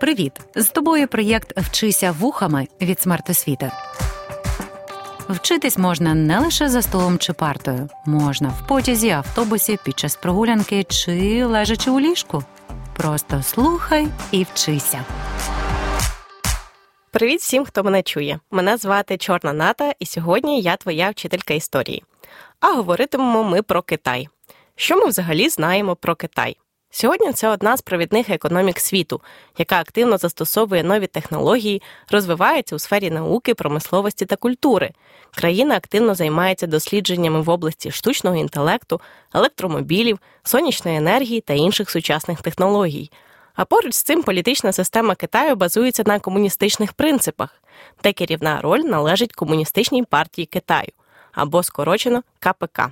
Привіт! З тобою проєкт Вчися вухами від смертосвіти. Вчитись можна не лише за столом чи партою, можна в потязі, автобусі, під час прогулянки чи лежачи у ліжку. Просто слухай і вчися. Привіт всім, хто мене чує. Мене звати Чорна Ната, і сьогодні я твоя вчителька історії. А говоритимемо ми про Китай. Що ми взагалі знаємо про Китай? Сьогодні це одна з провідних економік світу, яка активно застосовує нові технології, розвивається у сфері науки, промисловості та культури. Країна активно займається дослідженнями в області штучного інтелекту, електромобілів, сонячної енергії та інших сучасних технологій. А поруч з цим політична система Китаю базується на комуністичних принципах, де керівна роль належить комуністичній партії Китаю або скорочено КПК.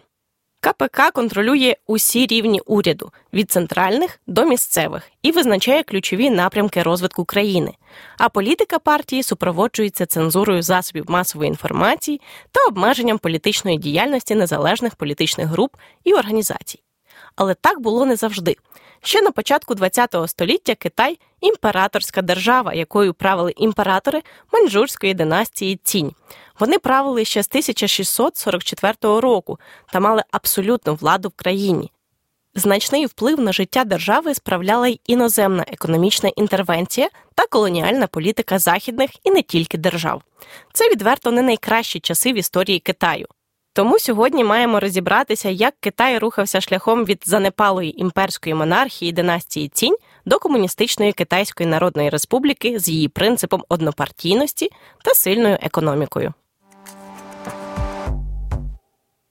КПК контролює усі рівні уряду від центральних до місцевих і визначає ключові напрямки розвитку країни. А політика партії супроводжується цензурою засобів масової інформації та обмеженням політичної діяльності незалежних політичних груп і організацій. Але так було не завжди. Ще на початку ХХ століття Китай імператорська держава, якою правили імператори маньчжурської династії Цінь. Вони правили ще з 1644 року та мали абсолютну владу в країні. Значний вплив на життя держави справляла й іноземна економічна інтервенція та колоніальна політика західних і не тільки держав. Це відверто не найкращі часи в історії Китаю. Тому сьогодні маємо розібратися, як Китай рухався шляхом від занепалої імперської монархії династії Цінь до комуністичної Китайської Народної Республіки з її принципом однопартійності та сильною економікою.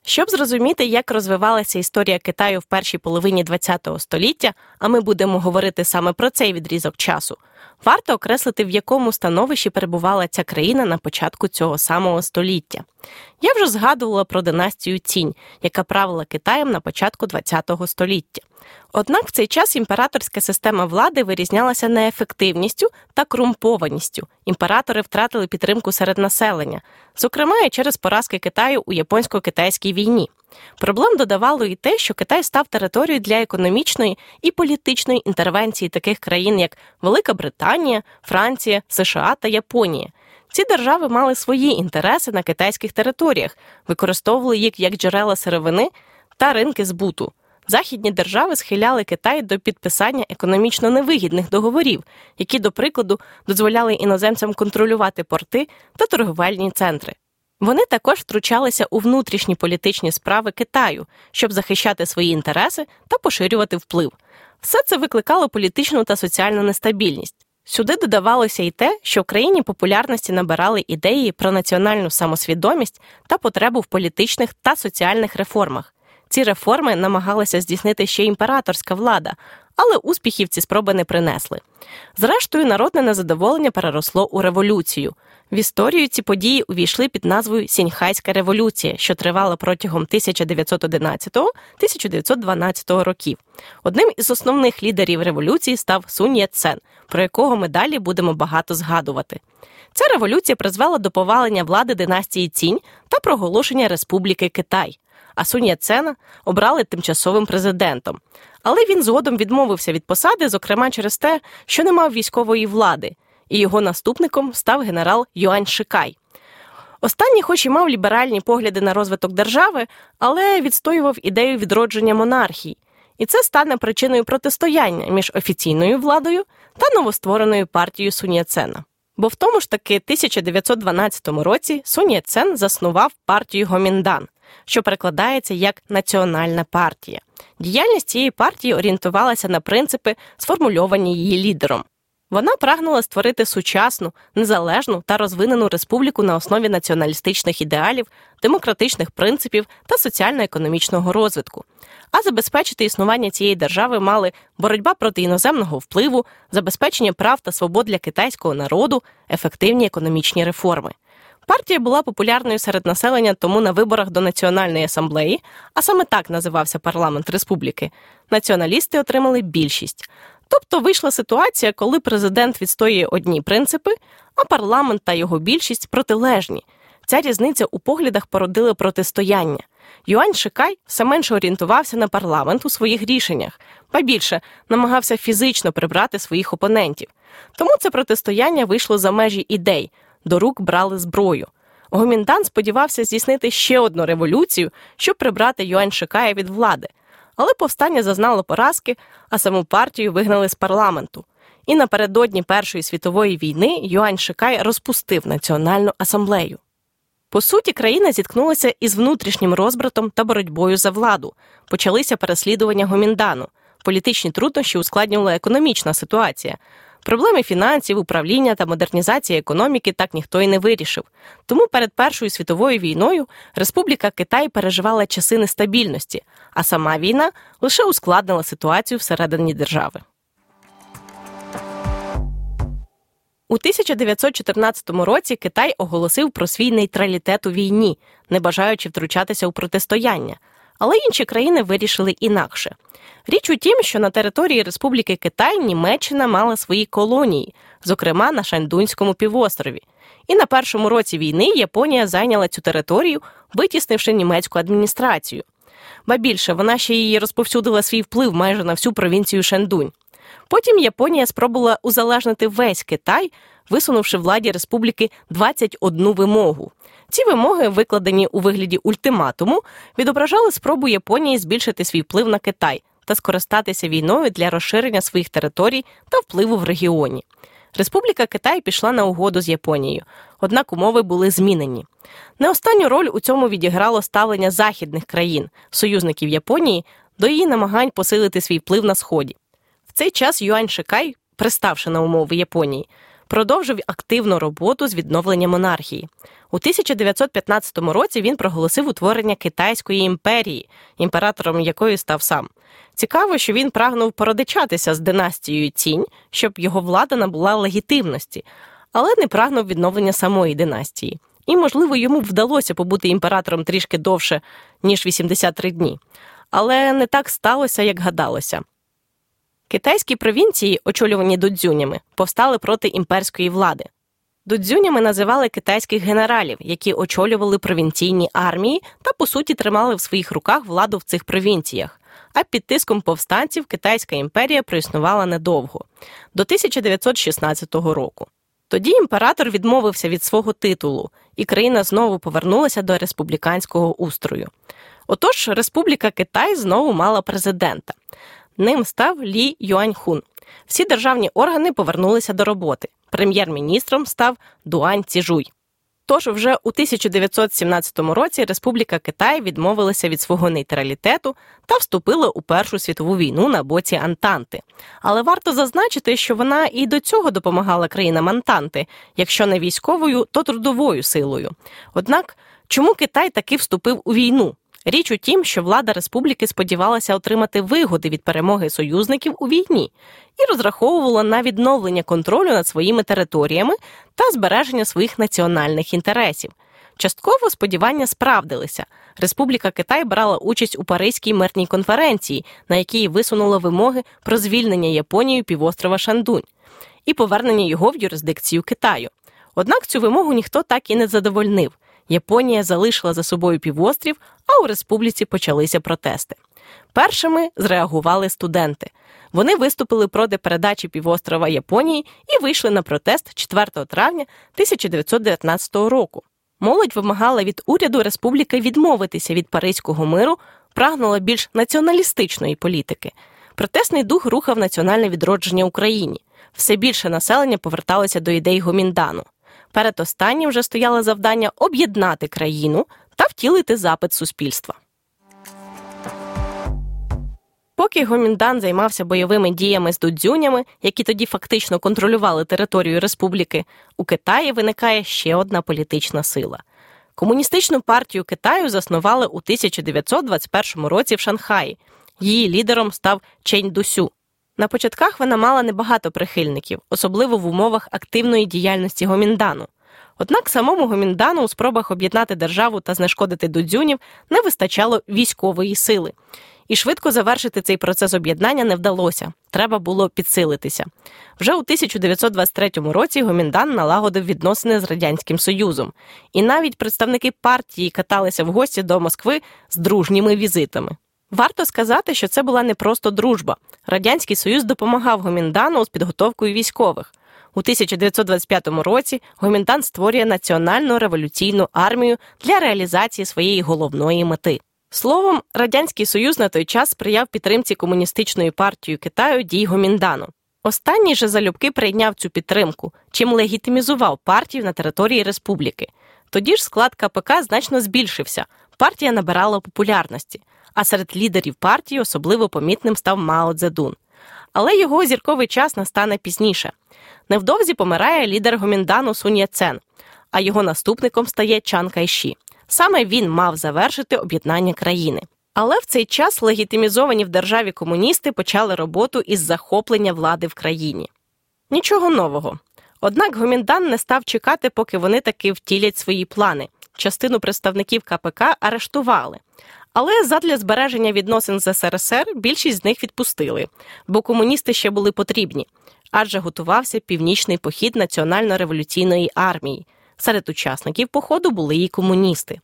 Щоб зрозуміти, як розвивалася історія Китаю в першій половині ХХ століття, а ми будемо говорити саме про цей відрізок часу, варто окреслити, в якому становищі перебувала ця країна на початку цього самого століття. Я вже згадувала про династію Цінь, яка правила Китаєм на початку ХХ століття. Однак в цей час імператорська система влади вирізнялася неефективністю та крумпованістю. Імператори втратили підтримку серед населення, зокрема і через поразки Китаю у японсько-китайській війні. Проблем додавало і те, що Китай став територією для економічної і політичної інтервенції таких країн, як Велика Британія, Франція, США та Японія. Ці держави мали свої інтереси на китайських територіях, використовували їх як джерела сировини та ринки збуту. Західні держави схиляли Китай до підписання економічно невигідних договорів, які, до прикладу, дозволяли іноземцям контролювати порти та торговельні центри. Вони також втручалися у внутрішні політичні справи Китаю, щоб захищати свої інтереси та поширювати вплив. Все це викликало політичну та соціальну нестабільність. Сюди додавалося й те, що в країні популярності набирали ідеї про національну самосвідомість та потребу в політичних та соціальних реформах. Ці реформи намагалася здійснити ще імператорська влада, але успіхів ці спроби не принесли. Зрештою, народне незадоволення переросло у революцію. В історію ці події увійшли під назвою Сіньхайська революція, що тривала протягом 1911-1912 років. Одним із основних лідерів революції став Сунь Яцен, про якого ми далі будемо багато згадувати. Ця революція призвела до повалення влади династії Цінь та проголошення Республіки Китай а Сунь Яцена обрали тимчасовим президентом. Але він згодом відмовився від посади, зокрема через те, що не мав військової влади, і його наступником став генерал Юань Шикай. Останній, хоч і мав ліберальні погляди на розвиток держави, але відстоював ідею відродження монархії. І це стане причиною протистояння між офіційною владою та новоствореною партією Сунь Яцена. Бо в тому ж таки 1912 році Суньє Цен заснував партію Гоміндан, що перекладається як національна партія. Діяльність цієї партії орієнтувалася на принципи, сформульовані її лідером. Вона прагнула створити сучасну, незалежну та розвинену республіку на основі націоналістичних ідеалів, демократичних принципів та соціально-економічного розвитку. А забезпечити існування цієї держави мали боротьба проти іноземного впливу, забезпечення прав та свобод для китайського народу, ефективні економічні реформи. Партія була популярною серед населення, тому на виборах до Національної асамблеї, а саме так називався парламент республіки, націоналісти отримали більшість. Тобто вийшла ситуація, коли президент відстоює одні принципи, а парламент та його більшість протилежні. Ця різниця у поглядах породила протистояння. Юань Шикай все менше орієнтувався на парламент у своїх рішеннях, ба більше намагався фізично прибрати своїх опонентів. Тому це протистояння вийшло за межі ідей, до рук брали зброю. Гоміндан сподівався здійснити ще одну революцію, щоб прибрати Юань Шикая від влади. Але повстання зазнало поразки, а саму партію вигнали з парламенту. І напередодні Першої світової війни Юань Шикай розпустив Національну асамблею. По суті, країна зіткнулася із внутрішнім розбратом та боротьбою за владу. Почалися переслідування гоміндану. Політичні труднощі ускладнювала економічна ситуація. Проблеми фінансів, управління та модернізації економіки так ніхто й не вирішив. Тому перед Першою світовою війною Республіка Китай переживала часи нестабільності, а сама війна лише ускладнила ситуацію всередині держави. У 1914 році Китай оголосив про свій нейтралітет у війні, не бажаючи втручатися у протистояння. Але інші країни вирішили інакше. Річ у тім, що на території Республіки Китай Німеччина мала свої колонії, зокрема на Шаньдунському півострові. І на першому році війни Японія зайняла цю територію, витіснивши німецьку адміністрацію. Ба більше вона ще її розповсюдила свій вплив майже на всю провінцію Шендунь. Потім Японія спробувала узалежнити весь Китай, висунувши владі республіки 21 вимогу. Ці вимоги, викладені у вигляді ультиматуму, відображали спробу Японії збільшити свій вплив на Китай та скористатися війною для розширення своїх територій та впливу в регіоні. Республіка Китай пішла на угоду з Японією, однак умови були змінені. Не останню роль у цьому відіграло ставлення західних країн, союзників Японії, до її намагань посилити свій вплив на сході В цей час Юань Шикай, приставши на умови Японії, продовжив активну роботу з відновлення монархії. У 1915 році він проголосив утворення Китайської імперії, імператором якої став сам. Цікаво, що він прагнув породичатися з династією Цінь, щоб його влада набула легітимності, але не прагнув відновлення самої династії. І, можливо, йому вдалося побути імператором трішки довше, ніж 83 дні. Але не так сталося, як гадалося. Китайські провінції, очолювані дудзюнями, повстали проти імперської влади. Дудзюнями називали китайських генералів, які очолювали провінційні армії та, по суті, тримали в своїх руках владу в цих провінціях. А під тиском повстанців Китайська імперія проіснувала недовго до 1916 року. Тоді імператор відмовився від свого титулу, і країна знову повернулася до республіканського устрою. Отож, Республіка Китай знову мала президента. Ним став Лі Юаньхун. Всі державні органи повернулися до роботи. Прем'єр-міністром став Дуань Ціжуй. Тож вже у 1917 році Республіка Китай відмовилася від свого нейтралітету та вступила у Першу світову війну на боці Антанти. Але варто зазначити, що вона і до цього допомагала країнам Антанти, якщо не військовою, то трудовою силою. Однак, чому Китай таки вступив у війну? Річ у тім, що влада республіки сподівалася отримати вигоди від перемоги союзників у війні і розраховувала на відновлення контролю над своїми територіями та збереження своїх національних інтересів. Частково сподівання справдилися. Республіка Китай брала участь у Паризькій мирній конференції, на якій висунула вимоги про звільнення Японією півострова Шандунь і повернення його в юрисдикцію Китаю. Однак цю вимогу ніхто так і не задовольнив. Японія залишила за собою півострів, а у республіці почалися протести. Першими зреагували студенти. Вони виступили проти передачі півострова Японії і вийшли на протест 4 травня 1919 року. Молодь вимагала від уряду республіки відмовитися від Паризького миру, прагнула більш націоналістичної політики. Протестний дух рухав національне відродження Україні. Все більше населення поверталося до ідей гоміндану. Перед останнім вже стояло завдання об'єднати країну та втілити запит суспільства. Поки Гоміндан займався бойовими діями з дудзюнями, які тоді фактично контролювали територію республіки, у Китаї виникає ще одна політична сила. Комуністичну партію Китаю заснували у 1921 році в Шанхаї. Її лідером став Чень Дусю. На початках вона мала небагато прихильників, особливо в умовах активної діяльності Гоміндану. Однак самому Гоміндану у спробах об'єднати державу та знешкодити дудзюнів не вистачало військової сили. І швидко завершити цей процес об'єднання не вдалося. Треба було підсилитися. Вже у 1923 році Гоміндан налагодив відносини з радянським союзом, і навіть представники партії каталися в гості до Москви з дружніми візитами. Варто сказати, що це була не просто дружба. Радянський Союз допомагав Гоміндану з підготовкою військових. У 1925 році Гоміндан створює Національну революційну армію для реалізації своєї головної мети. Словом, Радянський Союз на той час сприяв підтримці комуністичної партії Китаю дій Гоміндану. Останній же залюбки прийняв цю підтримку, чим легітимізував партію на території республіки. Тоді ж склад КПК значно збільшився, партія набирала популярності, а серед лідерів партії особливо помітним став Мао Цзедун. Але його зірковий час настане пізніше. Невдовзі помирає лідер Гоміндану Сунь Яцен, а його наступником стає Чан Кайші. Саме він мав завершити об'єднання країни. Але в цей час легітимізовані в державі комуністи почали роботу із захоплення влади в країні. Нічого нового. Однак Гоміндан не став чекати, поки вони таки втілять свої плани. Частину представників КПК арештували. Але задля збереження відносин з СРСР більшість з них відпустили, бо комуністи ще були потрібні, адже готувався північний похід Національно-революційної армії. Серед учасників походу були і комуністи.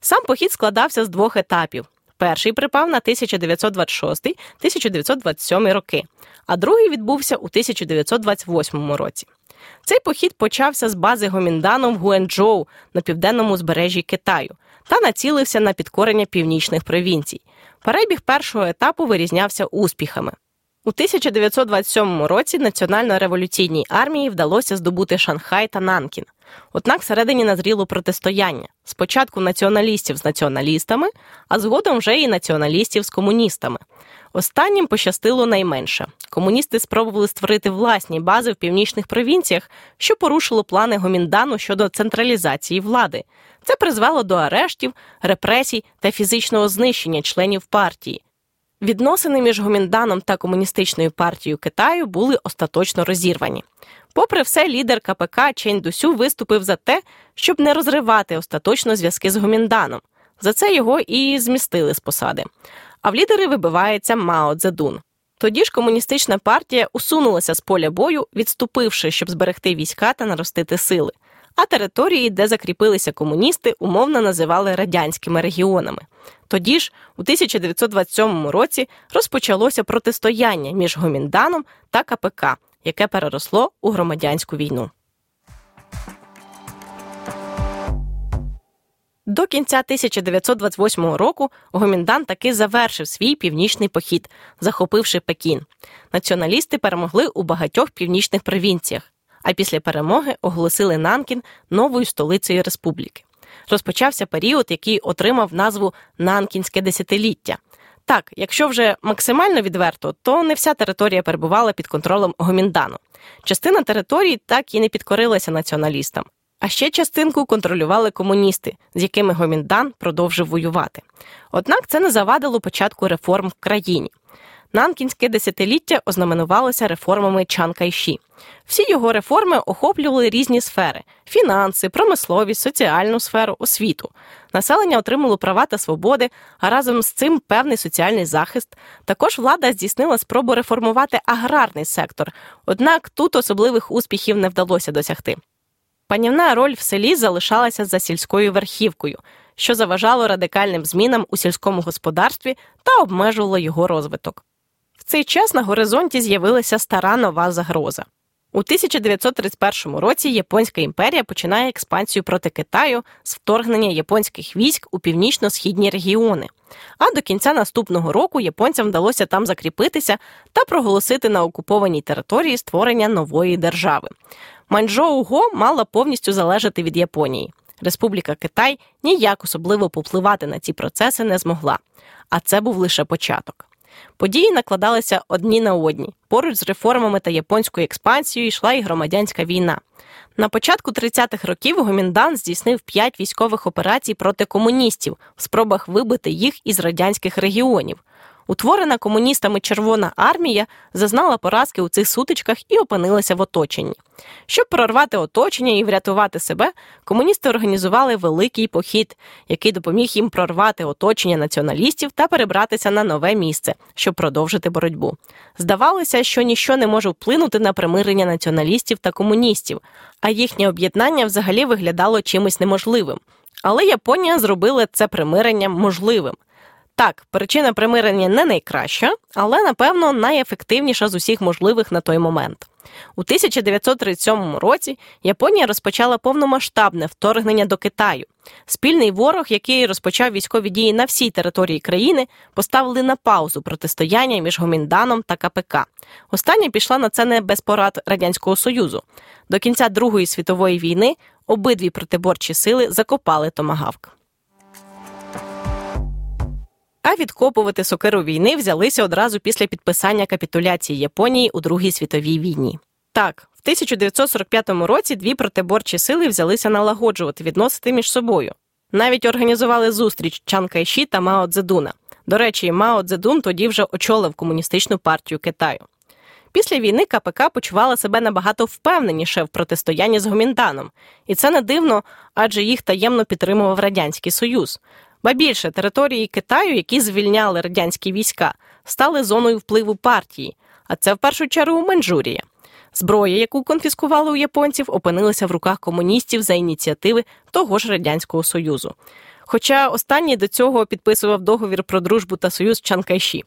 Сам похід складався з двох етапів. Перший припав на 1926-1927 роки, а другий відбувся у 1928 році. Цей похід почався з бази Гоміндану в Гуенчжоу на південному збережжі Китаю та націлився на підкорення північних провінцій. Перебіг першого етапу вирізнявся успіхами. У 1927 році Національно-революційній армії вдалося здобути Шанхай та Нанкін. Однак всередині назріло протистояння спочатку націоналістів з націоналістами, а згодом вже і націоналістів з комуністами. Останнім пощастило найменше. Комуністи спробували створити власні бази в північних провінціях, що порушило плани Гоміндану щодо централізації влади. Це призвело до арештів, репресій та фізичного знищення членів партії. Відносини між Гомінданом та комуністичною партією Китаю були остаточно розірвані. Попри все, лідер КПК Чень Дусю виступив за те, щоб не розривати остаточно зв'язки з Гомінданом. За це його і змістили з посади. А в лідери вибивається Мао Цзедун. Тоді ж комуністична партія усунулася з поля бою, відступивши, щоб зберегти війська та наростити сили. А території, де закріпилися комуністи, умовно називали радянськими регіонами. Тоді ж, у 1927 році, розпочалося протистояння між Гомінданом та КПК, яке переросло у громадянську війну. До кінця 1928 року Гоміндан таки завершив свій північний похід, захопивши Пекін. Націоналісти перемогли у багатьох північних провінціях, а після перемоги оголосили Нанкін новою столицею республіки. Розпочався період, який отримав назву Нанкінське десятиліття. Так, якщо вже максимально відверто, то не вся територія перебувала під контролем Гоміндану. Частина території так і не підкорилася націоналістам. А ще частинку контролювали комуністи, з якими Гоміндан продовжив воювати. Однак це не завадило початку реформ в країні. Нанкінське десятиліття ознаменувалося реформами Чан Кайші. Всі його реформи охоплювали різні сфери: фінанси, промисловість, соціальну сферу, освіту. Населення отримало права та свободи, а разом з цим певний соціальний захист. Також влада здійснила спробу реформувати аграрний сектор, однак тут особливих успіхів не вдалося досягти. Панівна роль в селі залишалася за сільською верхівкою, що заважало радикальним змінам у сільському господарстві та обмежувало його розвиток. Цей час на горизонті з'явилася стара нова загроза. У 1931 році Японська імперія починає експансію проти Китаю з вторгнення японських військ у північно-східні регіони. А до кінця наступного року японцям вдалося там закріпитися та проголосити на окупованій території створення нової держави. Маньчжоу-го мала повністю залежати від Японії. Республіка Китай ніяк особливо попливати на ці процеси не змогла. А це був лише початок. Події накладалися одні на одні. Поруч з реформами та японською експансією йшла і громадянська війна. На початку 30-х років Гоміндан здійснив п'ять військових операцій проти комуністів в спробах вибити їх із радянських регіонів. Утворена комуністами Червона армія зазнала поразки у цих сутичках і опинилася в оточенні. Щоб прорвати оточення і врятувати себе, комуністи організували великий похід, який допоміг їм прорвати оточення націоналістів та перебратися на нове місце, щоб продовжити боротьбу. Здавалося, що ніщо не може вплинути на примирення націоналістів та комуністів, а їхнє об'єднання взагалі виглядало чимось неможливим. Але Японія зробила це примирення можливим. Так, причина примирення не найкраща, але напевно найефективніша з усіх можливих на той момент. У 1937 році Японія розпочала повномасштабне вторгнення до Китаю. Спільний ворог, який розпочав військові дії на всій території країни, поставили на паузу протистояння між Гомінданом та КПК. Остання пішла на це не без порад Радянського Союзу. До кінця Другої світової війни обидві протиборчі сили закопали томагавк. А відкопувати сокиру війни взялися одразу після підписання капітуляції Японії у Другій світовій війні. Так, в 1945 році дві протиборчі сили взялися налагоджувати відносини між собою. Навіть організували зустріч Чан Кайші та Мао Цзедуна. До речі, Мао Цзедун тоді вже очолив комуністичну партію Китаю. Після війни КПК почувала себе набагато впевненіше в протистоянні з Гомінданом, і це не дивно, адже їх таємно підтримував Радянський Союз. Ба більше території Китаю, які звільняли радянські війська, стали зоною впливу партії, а це в першу чергу Маньчжурія. Зброя, яку конфіскували у японців, опинилася в руках комуністів за ініціативи того ж Радянського Союзу. Хоча останній до цього підписував договір про дружбу та союз Чан Кайші.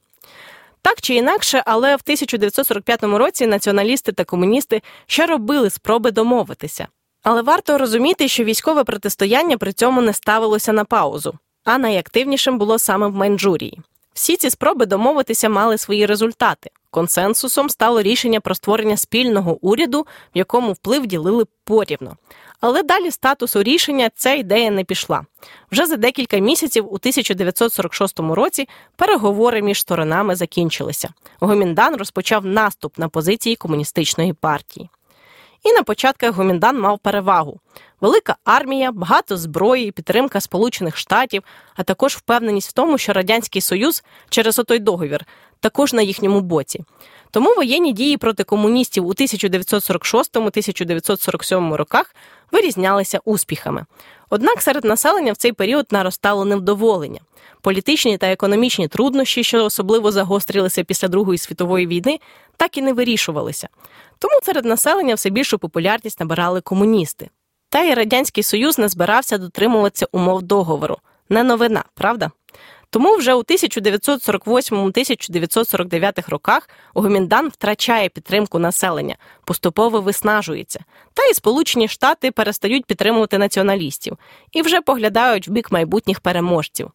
Так чи інакше, але в 1945 році націоналісти та комуністи ще робили спроби домовитися. Але варто розуміти, що військове протистояння при цьому не ставилося на паузу а найактивнішим було саме в Маньчжурії. Всі ці спроби домовитися мали свої результати. Консенсусом стало рішення про створення спільного уряду, в якому вплив ділили порівно. Але далі статусу рішення ця ідея не пішла. Вже за декілька місяців, у 1946 році, переговори між сторонами закінчилися. Гоміндан розпочав наступ на позиції комуністичної партії. І на початках Гоміндан мав перевагу: велика армія, багато зброї, підтримка Сполучених Штатів, а також впевненість в тому, що Радянський Союз через отой договір також на їхньому боці. Тому воєнні дії проти комуністів у 1946-1947 роках вирізнялися успіхами. Однак серед населення в цей період наростало невдоволення. Політичні та економічні труднощі, що особливо загострилися після Другої світової війни, так і не вирішувалися. Тому серед населення все більшу популярність набирали комуністи. Та й Радянський Союз не збирався дотримуватися умов договору. Не новина, правда? Тому вже у 1948-1949 роках Гоміндан втрачає підтримку населення, поступово виснажується. Та й Сполучені Штати перестають підтримувати націоналістів і вже поглядають в бік майбутніх переможців.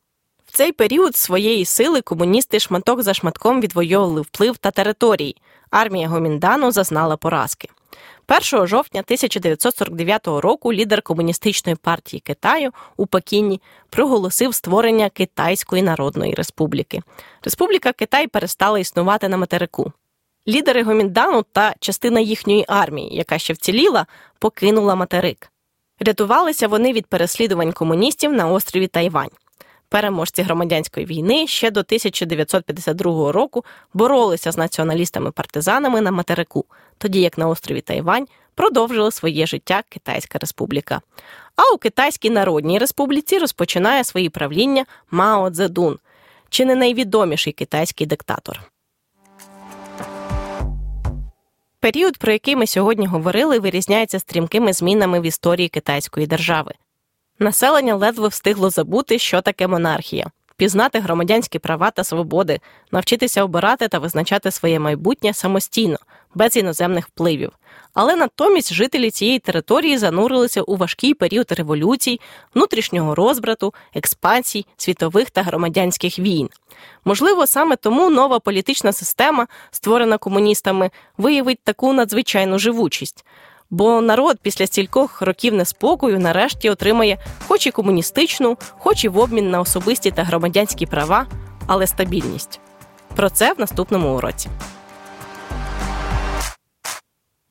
В цей період своєї сили комуністи шматок за шматком відвоювали вплив та території. Армія Гоміндану зазнала поразки. 1 жовтня 1949 року лідер комуністичної партії Китаю у Пекіні проголосив створення Китайської Народної Республіки. Республіка Китай перестала існувати на материку. Лідери Гоміндану та частина їхньої армії, яка ще вціліла, покинула материк. Рятувалися вони від переслідувань комуністів на острові Тайвань. Переможці громадянської війни ще до 1952 року боролися з націоналістами-партизанами на материку, тоді як на острові Тайвань продовжила своє життя Китайська Республіка. А у Китайській Народній Республіці розпочинає своє правління Мао Цзедун, чи не найвідоміший китайський диктатор. Період, про який ми сьогодні говорили, вирізняється стрімкими змінами в історії китайської держави. Населення ледве встигло забути, що таке монархія, пізнати громадянські права та свободи, навчитися обирати та визначати своє майбутнє самостійно, без іноземних впливів. Але натомість жителі цієї території занурилися у важкий період революцій, внутрішнього розбрату, експансій, світових та громадянських війн. Можливо, саме тому нова політична система, створена комуністами, виявить таку надзвичайну живучість. Бо народ після стількох років неспокою нарешті отримає хоч і комуністичну, хоч і в обмін на особисті та громадянські права, але стабільність. Про це в наступному уроці.